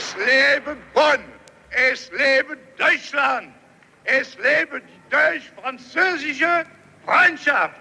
Es lebe Bonn! Es lebe Deutschland! Es lebe die deutsch-französische Freundschaft!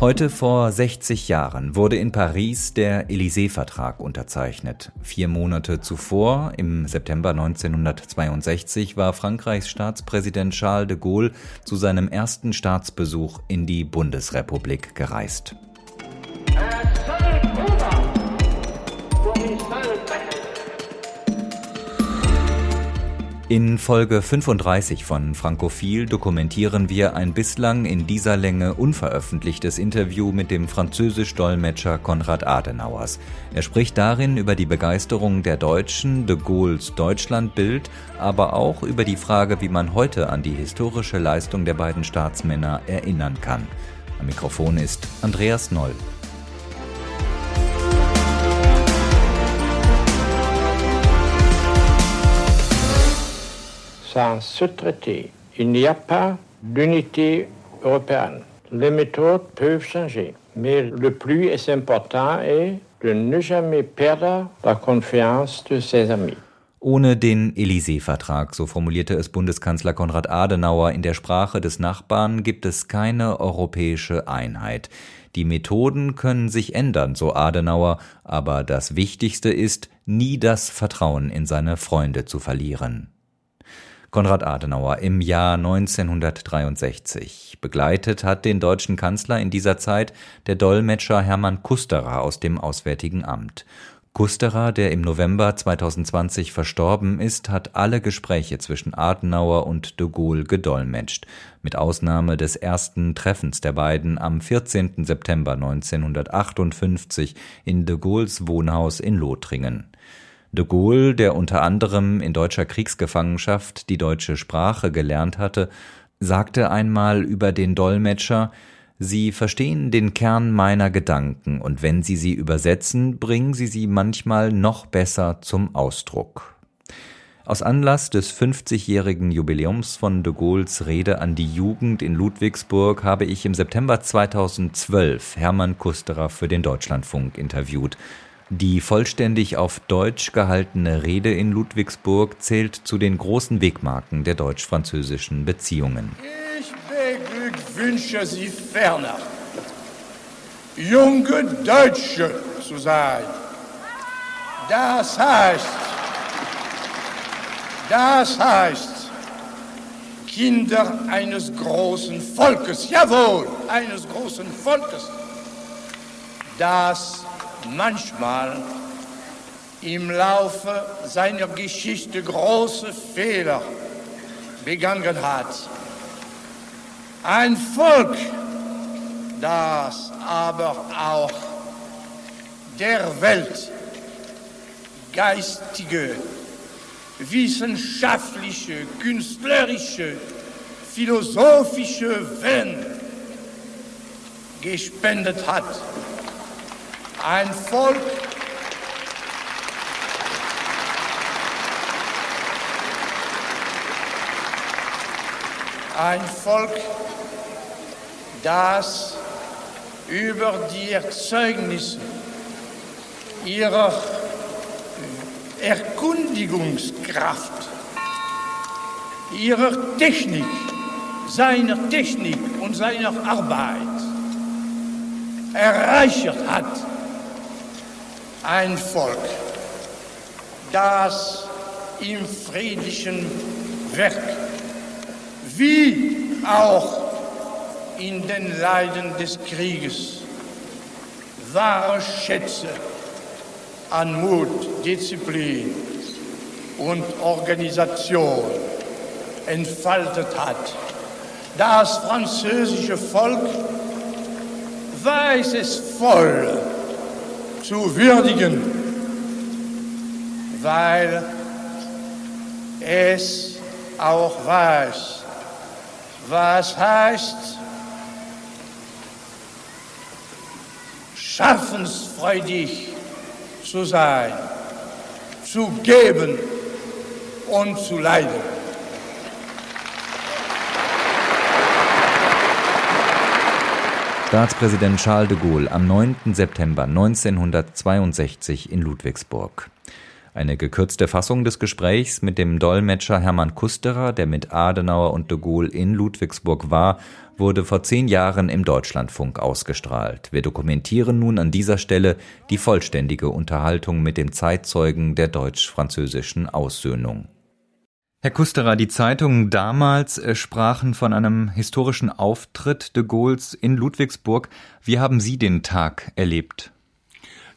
Heute vor 60 Jahren wurde in Paris der Élysée-Vertrag unterzeichnet. Vier Monate zuvor, im September 1962, war Frankreichs Staatspräsident Charles de Gaulle zu seinem ersten Staatsbesuch in die Bundesrepublik gereist. In Folge 35 von Frankophil dokumentieren wir ein bislang in dieser Länge unveröffentlichtes Interview mit dem Französisch-Dolmetscher Konrad Adenauers. Er spricht darin über die Begeisterung der Deutschen, de Gaulle's Deutschlandbild, aber auch über die Frage, wie man heute an die historische Leistung der beiden Staatsmänner erinnern kann. Am Mikrofon ist Andreas Noll. Sans ce traité, il n'y a pas d'unité européenne. Les méthodes peuvent changer, mais le plus important est de ne jamais perdre la confiance de ses amis. Ohne den Élysée-Vertrag, so formulierte es Bundeskanzler Konrad Adenauer in der Sprache des Nachbarn, gibt es keine europäische Einheit. Die Methoden können sich ändern, so Adenauer, aber das Wichtigste ist, nie das Vertrauen in seine Freunde zu verlieren. Konrad Adenauer im Jahr 1963. Begleitet hat den deutschen Kanzler in dieser Zeit der Dolmetscher Hermann Kusterer aus dem Auswärtigen Amt. Kusterer, der im November 2020 verstorben ist, hat alle Gespräche zwischen Adenauer und de Gaulle gedolmetscht, mit Ausnahme des ersten Treffens der beiden am 14. September 1958 in de Gaulles Wohnhaus in Lothringen. De Gaulle, der unter anderem in deutscher Kriegsgefangenschaft die deutsche Sprache gelernt hatte, sagte einmal über den Dolmetscher Sie verstehen den Kern meiner Gedanken, und wenn Sie sie übersetzen, bringen Sie sie manchmal noch besser zum Ausdruck. Aus Anlass des 50-jährigen Jubiläums von de Gaulles Rede an die Jugend in Ludwigsburg habe ich im September 2012 Hermann Kusterer für den Deutschlandfunk interviewt. Die vollständig auf Deutsch gehaltene Rede in Ludwigsburg zählt zu den großen Wegmarken der deutsch-französischen Beziehungen. Ich beglückwünsche Sie ferner, junge Deutsche zu sein. Das heißt, das heißt, Kinder eines großen Volkes, jawohl, eines großen Volkes, das manchmal im Laufe seiner Geschichte große Fehler begangen hat. Ein Volk, das aber auch der Welt geistige, wissenschaftliche, künstlerische, philosophische Wellen gespendet hat. Ein Volk, ein Volk, das über die Erzeugnisse ihrer Erkundigungskraft, ihrer Technik, seiner Technik und seiner Arbeit erreicht hat ein Volk, das im friedlichen Werk wie auch in den Leiden des Krieges wahre Schätze an Mut, Disziplin und Organisation entfaltet hat. Das französische Volk weiß es voll zu würdigen, weil es auch weiß, was heißt, schaffensfreudig zu sein, zu geben und zu leiden. Staatspräsident Charles de Gaulle am 9. September 1962 in Ludwigsburg. Eine gekürzte Fassung des Gesprächs mit dem Dolmetscher Hermann Kusterer, der mit Adenauer und de Gaulle in Ludwigsburg war, wurde vor zehn Jahren im Deutschlandfunk ausgestrahlt. Wir dokumentieren nun an dieser Stelle die vollständige Unterhaltung mit dem Zeitzeugen der deutsch-französischen Aussöhnung. Herr Kusterer, die Zeitungen damals äh, sprachen von einem historischen Auftritt de Gaulles in Ludwigsburg. Wie haben Sie den Tag erlebt?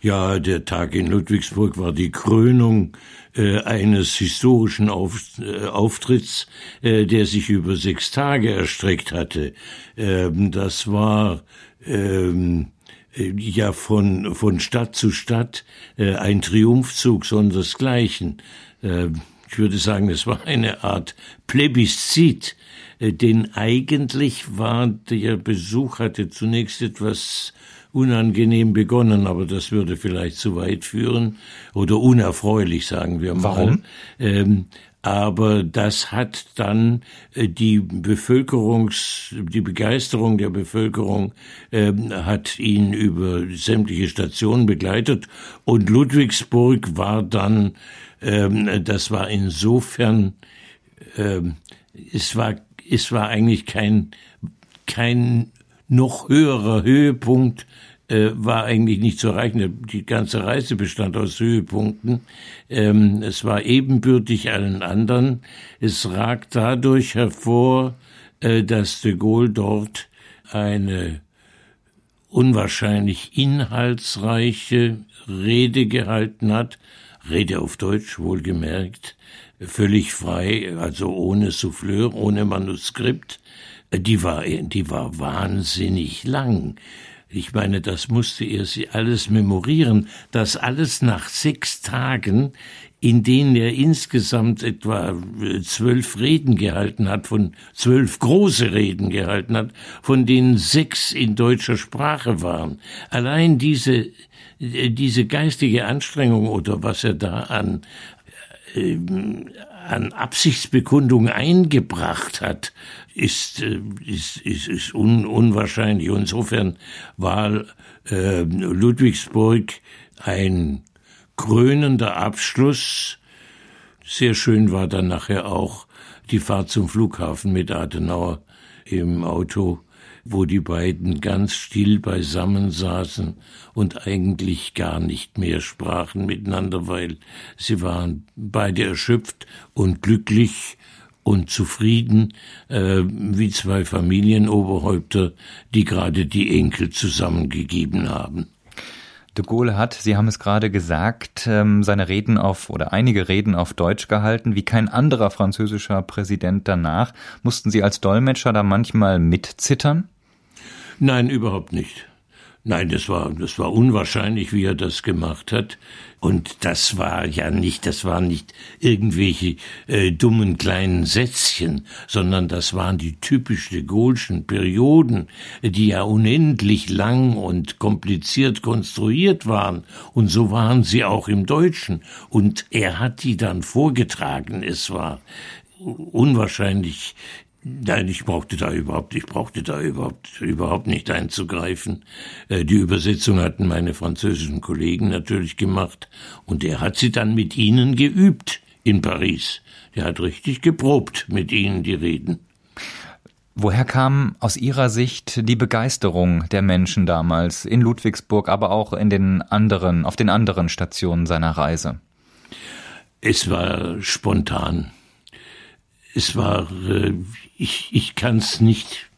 Ja, der Tag in Ludwigsburg war die Krönung äh, eines historischen Auf, äh, Auftritts, äh, der sich über sechs Tage erstreckt hatte. Ähm, das war ähm, äh, ja von, von Stadt zu Stadt äh, ein Triumphzug sondersgleichen. Ich würde sagen, es war eine Art Plebiszit, äh, denn eigentlich war der Besuch hatte zunächst etwas unangenehm begonnen, aber das würde vielleicht zu weit führen oder unerfreulich, sagen wir mal. Warum? Ähm, aber das hat dann äh, die Bevölkerungs, die Begeisterung der Bevölkerung äh, hat ihn über sämtliche Stationen begleitet und Ludwigsburg war dann ähm, das war insofern, ähm, es war, es war eigentlich kein, kein noch höherer Höhepunkt äh, war eigentlich nicht zu erreichen. Die ganze Reise bestand aus Höhepunkten. Ähm, es war ebenbürtig allen anderen. Es ragt dadurch hervor, äh, dass de Gaulle dort eine unwahrscheinlich inhaltsreiche Rede gehalten hat, Rede auf Deutsch wohlgemerkt, völlig frei, also ohne Souffleur, ohne Manuskript. Die war, die war wahnsinnig lang. Ich meine, das musste er sie alles memorieren. Das alles nach sechs Tagen, in denen er insgesamt etwa zwölf Reden gehalten hat, von zwölf große Reden gehalten hat, von denen sechs in deutscher Sprache waren. Allein diese äh, diese geistige Anstrengung oder was er da an äh, an Absichtsbekundung eingebracht hat, ist, äh, ist, ist, ist un, unwahrscheinlich. Insofern war äh, Ludwigsburg ein krönender Abschluss. Sehr schön war dann nachher auch die Fahrt zum Flughafen mit Adenauer im Auto wo die beiden ganz still beisammen saßen und eigentlich gar nicht mehr sprachen miteinander, weil sie waren beide erschöpft und glücklich und zufrieden äh, wie zwei Familienoberhäupter, die gerade die Enkel zusammengegeben haben. De Gaulle hat, Sie haben es gerade gesagt, ähm, seine Reden auf oder einige Reden auf Deutsch gehalten, wie kein anderer französischer Präsident danach. Mussten Sie als Dolmetscher da manchmal mitzittern? Nein, überhaupt nicht. Nein, das war, das war unwahrscheinlich, wie er das gemacht hat. Und das war ja nicht, das waren nicht irgendwelche äh, dummen kleinen Sätzchen, sondern das waren die typisch de Gaulle'schen Perioden, die ja unendlich lang und kompliziert konstruiert waren. Und so waren sie auch im Deutschen. Und er hat die dann vorgetragen. Es war unwahrscheinlich Nein, ich brauchte da überhaupt, ich brauchte da überhaupt, überhaupt nicht einzugreifen. Äh, die Übersetzung hatten meine französischen Kollegen natürlich gemacht und er hat sie dann mit ihnen geübt in Paris. Der hat richtig geprobt mit ihnen die Reden. Woher kam aus Ihrer Sicht die Begeisterung der Menschen damals in Ludwigsburg, aber auch in den anderen, auf den anderen Stationen seiner Reise? Es war spontan es war, äh, ich, ich kann es nicht,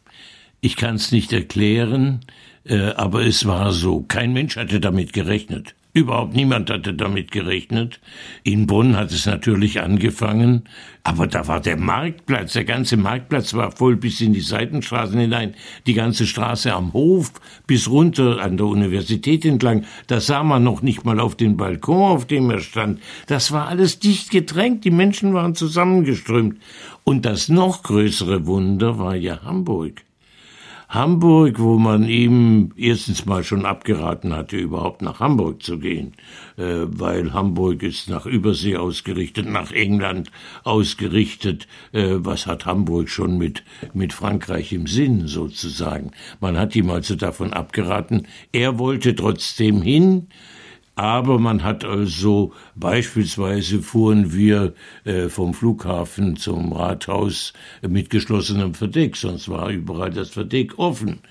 ich kann es nicht erklären, äh, aber es war so. Kein Mensch hatte damit gerechnet. Überhaupt niemand hatte damit gerechnet. In Bonn hat es natürlich angefangen, aber da war der Marktplatz, der ganze Marktplatz war voll bis in die Seitenstraßen hinein, die ganze Straße am Hof bis runter an der Universität entlang. Da sah man noch nicht mal auf den Balkon, auf dem er stand. Das war alles dicht gedrängt, die Menschen waren zusammengeströmt. Und das noch größere Wunder war ja Hamburg. Hamburg, wo man ihm erstens mal schon abgeraten hatte, überhaupt nach Hamburg zu gehen, äh, weil Hamburg ist nach Übersee ausgerichtet, nach England ausgerichtet. Äh, was hat Hamburg schon mit, mit Frankreich im Sinn sozusagen? Man hat ihm also davon abgeraten. Er wollte trotzdem hin, aber man hat also beispielsweise fuhren wir äh, vom Flughafen zum Rathaus mit geschlossenem Verdeck, sonst war überall das Verdeck offen.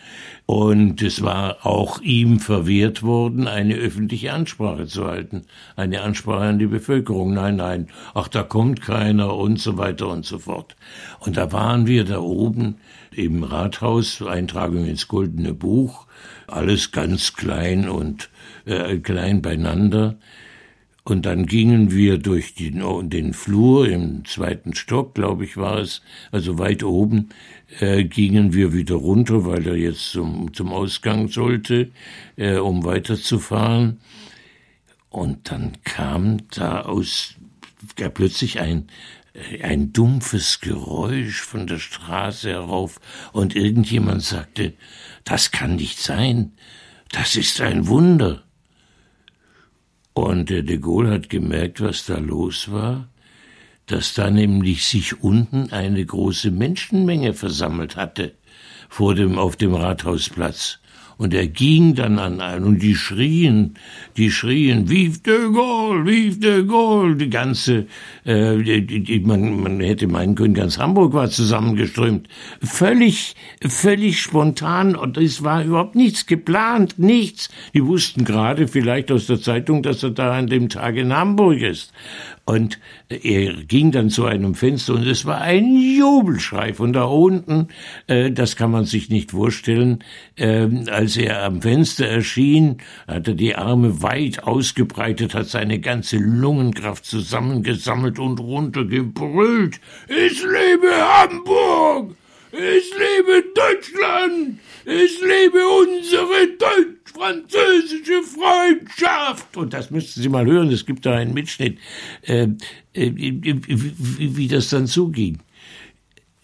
Und es war auch ihm verwehrt worden, eine öffentliche Ansprache zu halten, eine Ansprache an die Bevölkerung. Nein, nein, ach, da kommt keiner und so weiter und so fort. Und da waren wir da oben im Rathaus, Eintragung ins Goldene Buch, alles ganz klein und äh, klein beieinander. Und dann gingen wir durch den, den Flur im zweiten Stock, glaube ich, war es, also weit oben, äh, gingen wir wieder runter, weil er jetzt zum, zum Ausgang sollte, äh, um weiterzufahren. Und dann kam da aus, gab plötzlich ein, äh, ein dumpfes Geräusch von der Straße herauf und irgendjemand sagte, das kann nicht sein, das ist ein Wunder. Und der de Gaulle hat gemerkt, was da los war, dass da nämlich sich unten eine große Menschenmenge versammelt hatte vor dem, auf dem Rathausplatz. Und er ging dann an einen und die schrien, die schrien, Vive de Gaulle, Vive de Gaulle, die ganze, äh, die, die, man, man hätte meinen können, ganz Hamburg war zusammengeströmt. Völlig, völlig spontan und es war überhaupt nichts geplant, nichts. Die wussten gerade vielleicht aus der Zeitung, dass er da an dem Tag in Hamburg ist. Und er ging dann zu einem Fenster und es war ein Jubelschrei von da unten. Äh, das kann man sich nicht vorstellen. Äh, als er am Fenster erschien, hat er die Arme weit ausgebreitet, hat seine ganze Lungenkraft zusammengesammelt und runtergebrüllt. Es lebe Hamburg! Es lebe Deutschland! Es lebe unsere deutsch-französische Freundschaft! Und das müssten Sie mal hören, es gibt da einen Mitschnitt, äh, äh, wie, wie das dann zuging.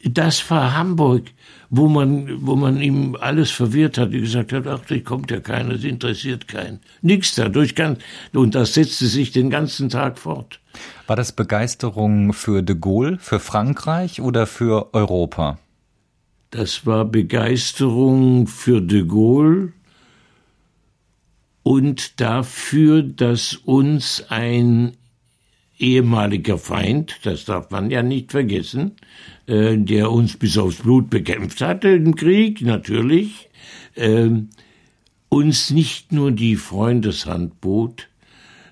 Das war Hamburg, wo man, wo man ihm alles verwirrt hat, die gesagt hat, ach, da kommt ja keiner, das interessiert keinen. Nichts dadurch kann, und das setzte sich den ganzen Tag fort. War das Begeisterung für de Gaulle, für Frankreich oder für Europa? Das war Begeisterung für de Gaulle und dafür, dass uns ein ehemaliger Feind, das darf man ja nicht vergessen, äh, der uns bis aufs Blut bekämpft hatte im Krieg, natürlich, äh, uns nicht nur die Freundeshand bot,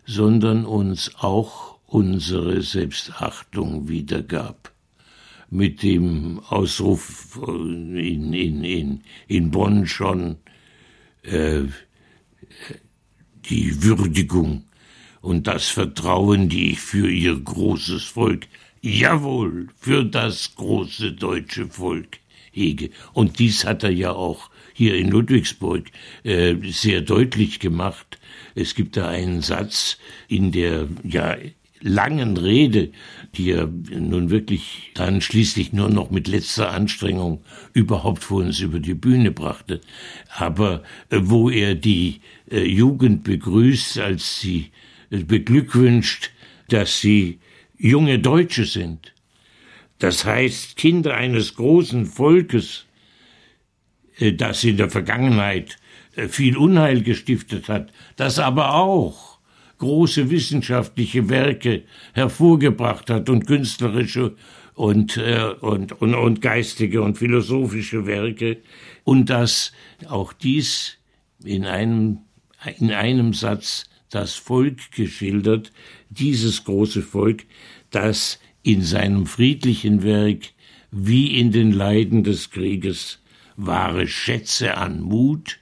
sondern uns auch unsere Selbstachtung wiedergab. Mit dem Ausruf äh, in, in, in, in Bonn schon äh, die Würdigung und das Vertrauen, die ich für ihr großes Volk, jawohl, für das große deutsche Volk hege. Und dies hat er ja auch hier in Ludwigsburg äh, sehr deutlich gemacht. Es gibt da einen Satz in der ja langen Rede, die er nun wirklich dann schließlich nur noch mit letzter Anstrengung überhaupt vor uns über die Bühne brachte, aber äh, wo er die äh, Jugend begrüßt, als sie äh, beglückwünscht, dass sie junge Deutsche sind. Das heißt, Kinder eines großen Volkes, das in der Vergangenheit viel Unheil gestiftet hat, das aber auch große wissenschaftliche Werke hervorgebracht hat und künstlerische und, äh, und, und, und geistige und philosophische Werke. Und dass auch dies in einem, in einem Satz das Volk geschildert, dieses große Volk, das in seinem friedlichen Werk wie in den Leiden des Krieges wahre Schätze an Mut,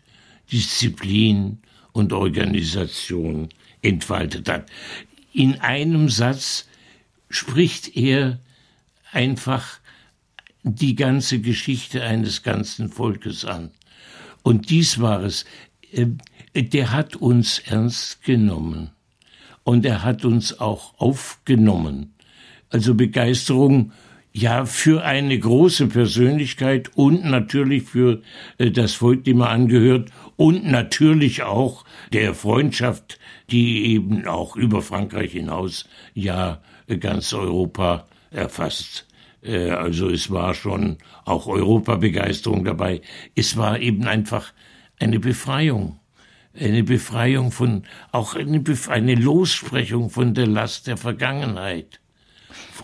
Disziplin und Organisation entfaltet hat. In einem Satz spricht er einfach die ganze Geschichte eines ganzen Volkes an. Und dies war es. Äh, der hat uns ernst genommen. Und er hat uns auch aufgenommen. Also Begeisterung ja, für eine große Persönlichkeit und natürlich für äh, das Volk, dem er angehört und natürlich auch der Freundschaft, die eben auch über Frankreich hinaus ja ganz Europa erfasst. Äh, also es war schon auch Europabegeisterung dabei. Es war eben einfach eine Befreiung. Eine Befreiung von, auch eine, Bef eine Lossprechung von der Last der Vergangenheit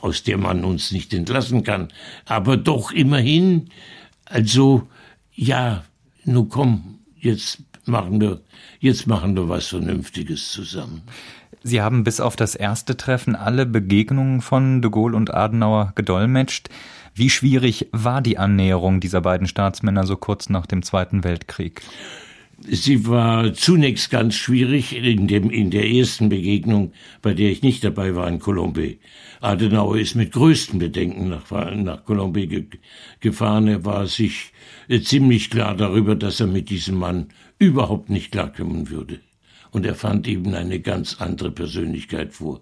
aus der man uns nicht entlassen kann. Aber doch immerhin, also, ja, nun komm, jetzt machen wir, jetzt machen wir was Vernünftiges zusammen. Sie haben bis auf das erste Treffen alle Begegnungen von de Gaulle und Adenauer gedolmetscht. Wie schwierig war die Annäherung dieser beiden Staatsmänner so kurz nach dem Zweiten Weltkrieg? Sie war zunächst ganz schwierig in, dem, in der ersten Begegnung, bei der ich nicht dabei war in Colombey. Adenauer ist mit größten Bedenken nach, nach Colombey ge, gefahren. Er war sich äh, ziemlich klar darüber, dass er mit diesem Mann überhaupt nicht klarkommen würde. Und er fand eben eine ganz andere Persönlichkeit vor.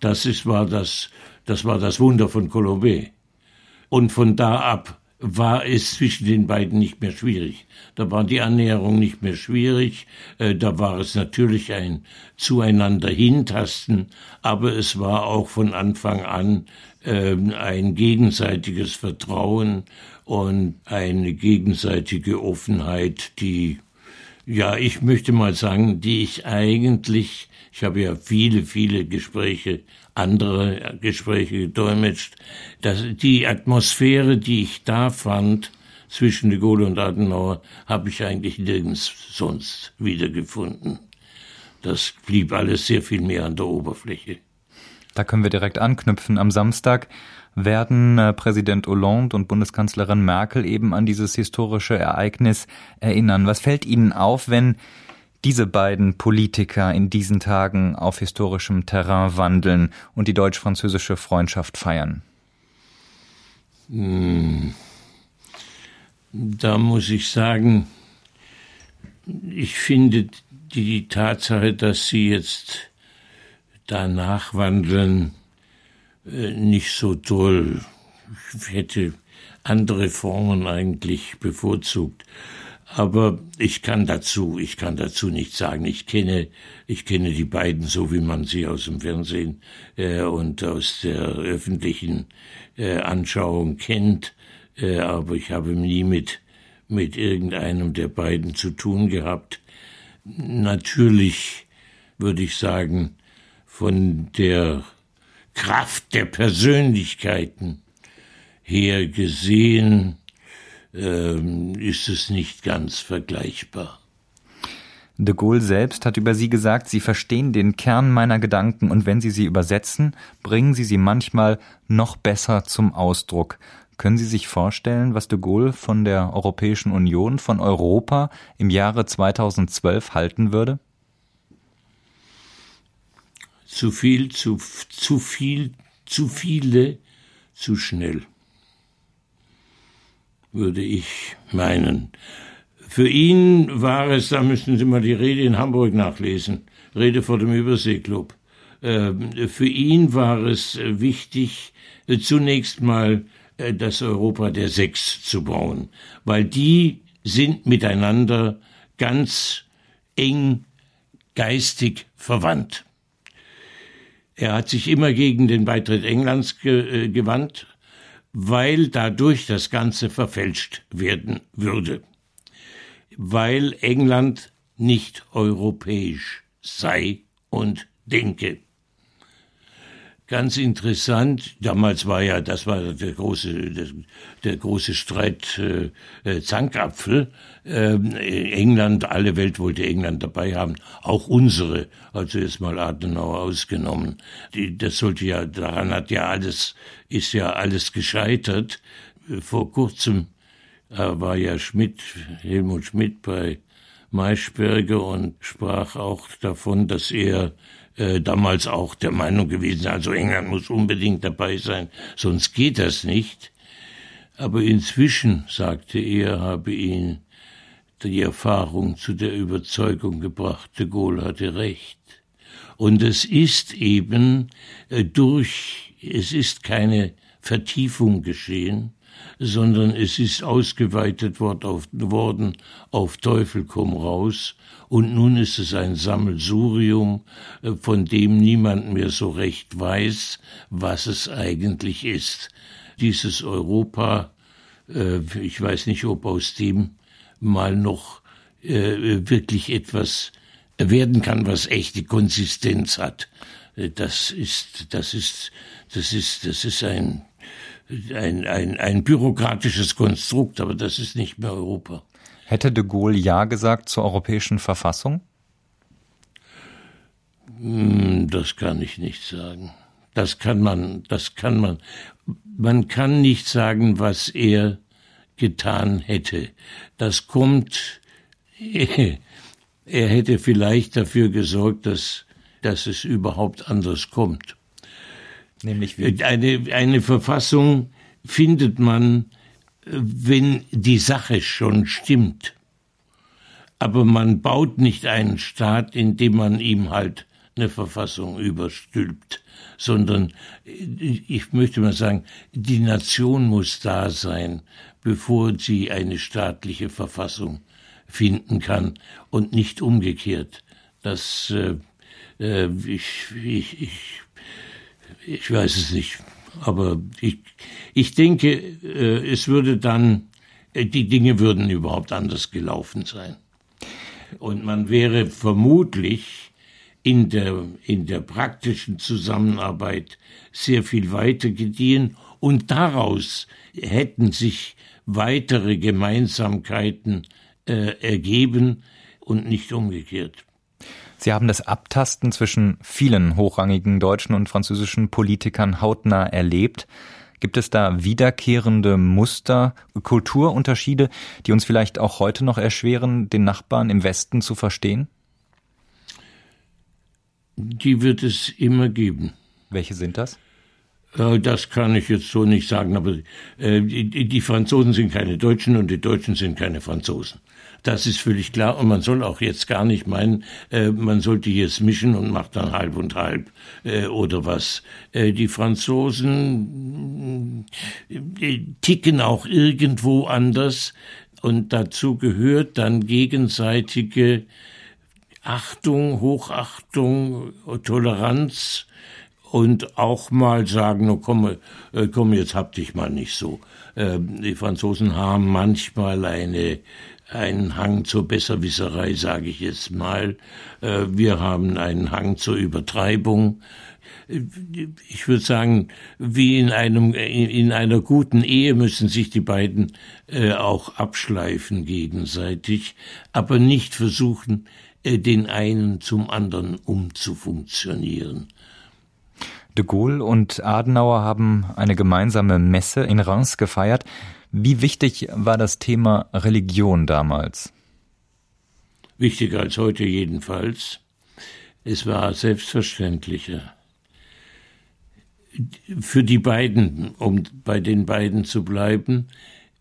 Das ist, war das, das war das Wunder von Colombey. Und von da ab war es zwischen den beiden nicht mehr schwierig. Da war die Annäherung nicht mehr schwierig, äh, da war es natürlich ein Zueinander hintasten, aber es war auch von Anfang an äh, ein gegenseitiges Vertrauen und eine gegenseitige Offenheit, die, ja, ich möchte mal sagen, die ich eigentlich, ich habe ja viele, viele Gespräche andere Gespräche gedolmetscht. Das, die Atmosphäre, die ich da fand, zwischen de Gaulle und Adenauer, habe ich eigentlich nirgends sonst wiedergefunden. Das blieb alles sehr viel mehr an der Oberfläche. Da können wir direkt anknüpfen. Am Samstag werden äh, Präsident Hollande und Bundeskanzlerin Merkel eben an dieses historische Ereignis erinnern. Was fällt Ihnen auf, wenn diese beiden Politiker in diesen Tagen auf historischem Terrain wandeln und die deutsch-französische Freundschaft feiern? Hm. Da muss ich sagen, ich finde die Tatsache, dass sie jetzt danach wandeln, nicht so toll. Ich hätte andere Formen eigentlich bevorzugt. Aber ich kann dazu, ich kann dazu nichts sagen. Ich kenne, ich kenne die beiden so, wie man sie aus dem Fernsehen äh, und aus der öffentlichen äh, Anschauung kennt. Äh, aber ich habe nie mit mit irgendeinem der beiden zu tun gehabt. Natürlich würde ich sagen, von der Kraft der Persönlichkeiten her gesehen ähm, ist es nicht ganz vergleichbar. De Gaulle selbst hat über sie gesagt, Sie verstehen den Kern meiner Gedanken und wenn Sie sie übersetzen, bringen Sie sie manchmal noch besser zum Ausdruck. Können Sie sich vorstellen, was de Gaulle von der Europäischen Union, von Europa im Jahre 2012 halten würde? Zu viel, zu, zu viel, zu viele, zu schnell würde ich meinen. Für ihn war es, da müssen Sie mal die Rede in Hamburg nachlesen, Rede vor dem Überseeklub. Ähm, für ihn war es wichtig, äh, zunächst mal äh, das Europa der Sechs zu bauen, weil die sind miteinander ganz eng geistig verwandt. Er hat sich immer gegen den Beitritt Englands ge äh, gewandt, weil dadurch das Ganze verfälscht werden würde, weil England nicht europäisch sei und denke. Ganz interessant, damals war ja, das war der große, der, der große Streit äh, äh, Zankapfel. Äh, England, alle Welt wollte England dabei haben, auch unsere, also jetzt mal Adenauer ausgenommen. Die, das sollte ja, daran hat ja alles, ist ja alles gescheitert. Vor kurzem äh, war ja Schmidt, Helmut Schmidt bei Maischberger und sprach auch davon, dass er äh, damals auch der Meinung gewesen, also England muss unbedingt dabei sein, sonst geht das nicht. Aber inzwischen, sagte er, habe ihn die Erfahrung zu der Überzeugung gebracht, de Gaulle hatte recht. Und es ist eben äh, durch es ist keine Vertiefung geschehen, sondern es ist ausgeweitet worden auf Teufel komm raus, und nun ist es ein Sammelsurium, äh, von dem niemand mehr so recht weiß, was es eigentlich ist. Dieses Europa, äh, ich weiß nicht, ob aus dem mal noch äh, wirklich etwas werden kann, was echte Konsistenz hat. Das ist, das ist, das ist, das ist ein ein, ein, ein bürokratisches Konstrukt, aber das ist nicht mehr Europa. Hätte de Gaulle Ja gesagt zur europäischen Verfassung? Hm, das kann ich nicht sagen. Das kann man, das kann man. Man kann nicht sagen, was er getan hätte. Das kommt, er hätte vielleicht dafür gesorgt, dass, dass es überhaupt anders kommt. Nämlich wie? Eine, eine Verfassung findet man, wenn die Sache schon stimmt. Aber man baut nicht einen Staat, indem man ihm halt eine Verfassung überstülpt, sondern ich möchte mal sagen, die Nation muss da sein, bevor sie eine staatliche Verfassung finden kann und nicht umgekehrt. Das äh, äh ich, ich, ich ich weiß es nicht. Aber ich, ich denke, äh, es würde dann, äh, die Dinge würden überhaupt anders gelaufen sein. Und man wäre vermutlich in der, in der praktischen Zusammenarbeit sehr viel weiter gediehen und daraus hätten sich weitere Gemeinsamkeiten äh, ergeben und nicht umgekehrt. Sie haben das Abtasten zwischen vielen hochrangigen deutschen und französischen Politikern hautnah erlebt. Gibt es da wiederkehrende Muster, Kulturunterschiede, die uns vielleicht auch heute noch erschweren, den Nachbarn im Westen zu verstehen? Die wird es immer geben. Welche sind das? Äh, das kann ich jetzt so nicht sagen, aber äh, die Franzosen sind keine Deutschen und die Deutschen sind keine Franzosen. Das ist völlig klar und man soll auch jetzt gar nicht meinen, äh, man sollte jetzt mischen und macht dann halb und halb äh, oder was. Äh, die Franzosen ticken auch irgendwo anders und dazu gehört dann gegenseitige Achtung, Hochachtung, Toleranz und auch mal sagen, no, komm, komm, jetzt hab dich mal nicht so. Ähm, die Franzosen haben manchmal eine einen Hang zur Besserwisserei, sage ich jetzt mal. Äh, wir haben einen Hang zur Übertreibung. Ich würde sagen, wie in einem in einer guten Ehe müssen sich die beiden äh, auch abschleifen gegenseitig, aber nicht versuchen, äh, den einen zum anderen umzufunktionieren. De Gaulle und Adenauer haben eine gemeinsame Messe in Reims gefeiert. Wie wichtig war das Thema Religion damals? Wichtiger als heute jedenfalls. Es war selbstverständlicher. Für die beiden, um bei den beiden zu bleiben,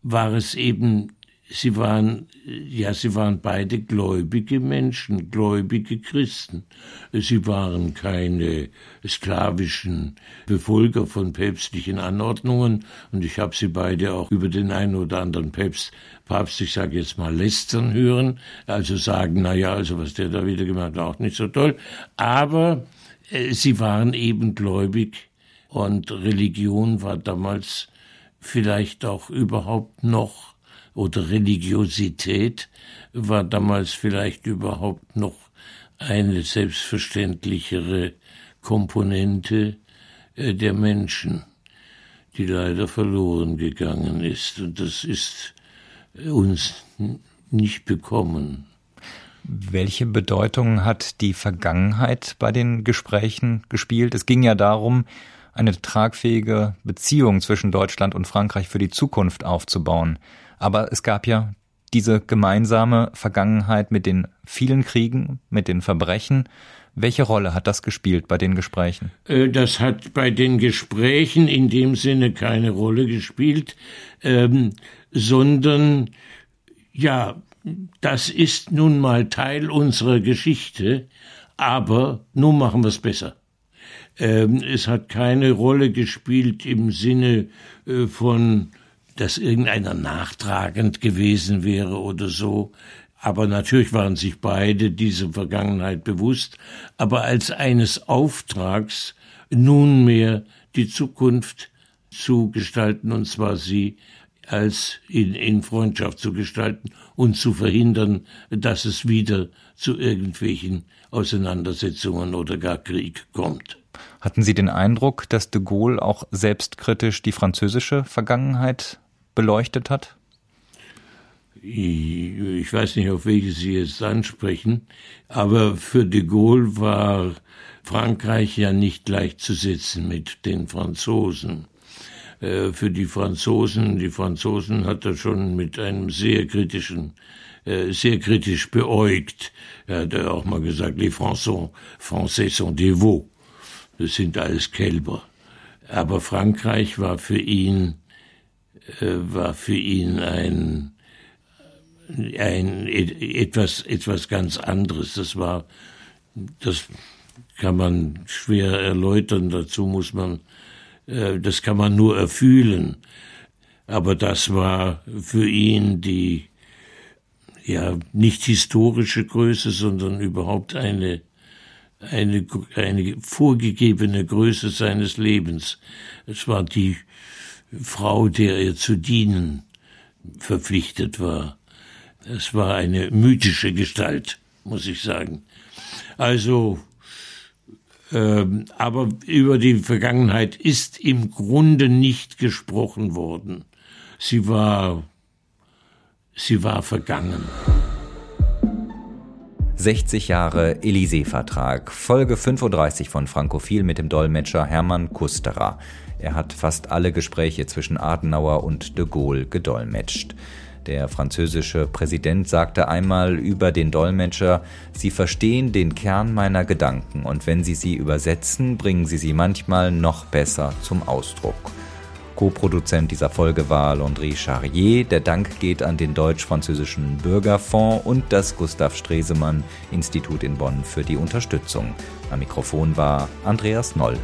war es eben sie waren, ja, sie waren beide gläubige Menschen, gläubige Christen. Sie waren keine sklavischen Befolger von päpstlichen Anordnungen. Und ich habe sie beide auch über den einen oder anderen Päpst, Papst, ich sage jetzt mal, lästern hören, also sagen, na ja, also was der da wieder gemacht hat, auch nicht so toll, aber äh, sie waren eben gläubig. Und Religion war damals vielleicht auch überhaupt noch oder Religiosität war damals vielleicht überhaupt noch eine selbstverständlichere Komponente äh, der Menschen, die leider verloren gegangen ist. Und das ist uns nicht bekommen. Welche Bedeutung hat die Vergangenheit bei den Gesprächen gespielt? Es ging ja darum, eine tragfähige Beziehung zwischen Deutschland und Frankreich für die Zukunft aufzubauen. Aber es gab ja diese gemeinsame Vergangenheit mit den vielen Kriegen, mit den Verbrechen. Welche Rolle hat das gespielt bei den Gesprächen? Äh, das hat bei den Gesprächen in dem Sinne keine Rolle gespielt, ähm, sondern ja, das ist nun mal Teil unserer Geschichte, aber nun machen wir es besser. Ähm, es hat keine Rolle gespielt im Sinne äh, von, dass irgendeiner nachtragend gewesen wäre oder so. Aber natürlich waren sich beide dieser Vergangenheit bewusst, aber als eines Auftrags nunmehr die Zukunft zu gestalten, und zwar sie als in, in Freundschaft zu gestalten und zu verhindern, dass es wieder zu irgendwelchen Auseinandersetzungen oder gar Krieg kommt. Hatten Sie den Eindruck, dass de Gaulle auch selbstkritisch die französische Vergangenheit beleuchtet hat? Ich weiß nicht, auf welche Sie jetzt ansprechen, aber für de Gaulle war Frankreich ja nicht gleichzusetzen mit den Franzosen. Äh, für die Franzosen, die Franzosen hat er schon mit einem sehr kritischen, äh, sehr kritisch beäugt. Er hat auch mal gesagt, les Français, Français sont veaux. Das sind alles Kälber. Aber Frankreich war für ihn, war für ihn ein, ein, etwas, etwas ganz anderes. Das war, das kann man schwer erläutern. Dazu muss man äh, das kann man nur erfühlen. Aber das war für ihn die ja nicht historische Größe, sondern überhaupt eine eine, eine vorgegebene Größe seines Lebens. Es war die Frau, der er zu dienen verpflichtet war. Es war eine mythische Gestalt, muss ich sagen. Also ähm, aber über die Vergangenheit ist im Grunde nicht gesprochen worden. Sie war, sie war vergangen. 60 Jahre Élysée-Vertrag, Folge 35 von Frankophil mit dem Dolmetscher Hermann Kusterer. Er hat fast alle Gespräche zwischen Adenauer und de Gaulle gedolmetscht. Der französische Präsident sagte einmal über den Dolmetscher, Sie verstehen den Kern meiner Gedanken und wenn Sie sie übersetzen, bringen Sie sie manchmal noch besser zum Ausdruck. Co-Produzent dieser Folge war Landry Charrier. Der Dank geht an den Deutsch-Französischen Bürgerfonds und das Gustav Stresemann Institut in Bonn für die Unterstützung. Am Mikrofon war Andreas Noll.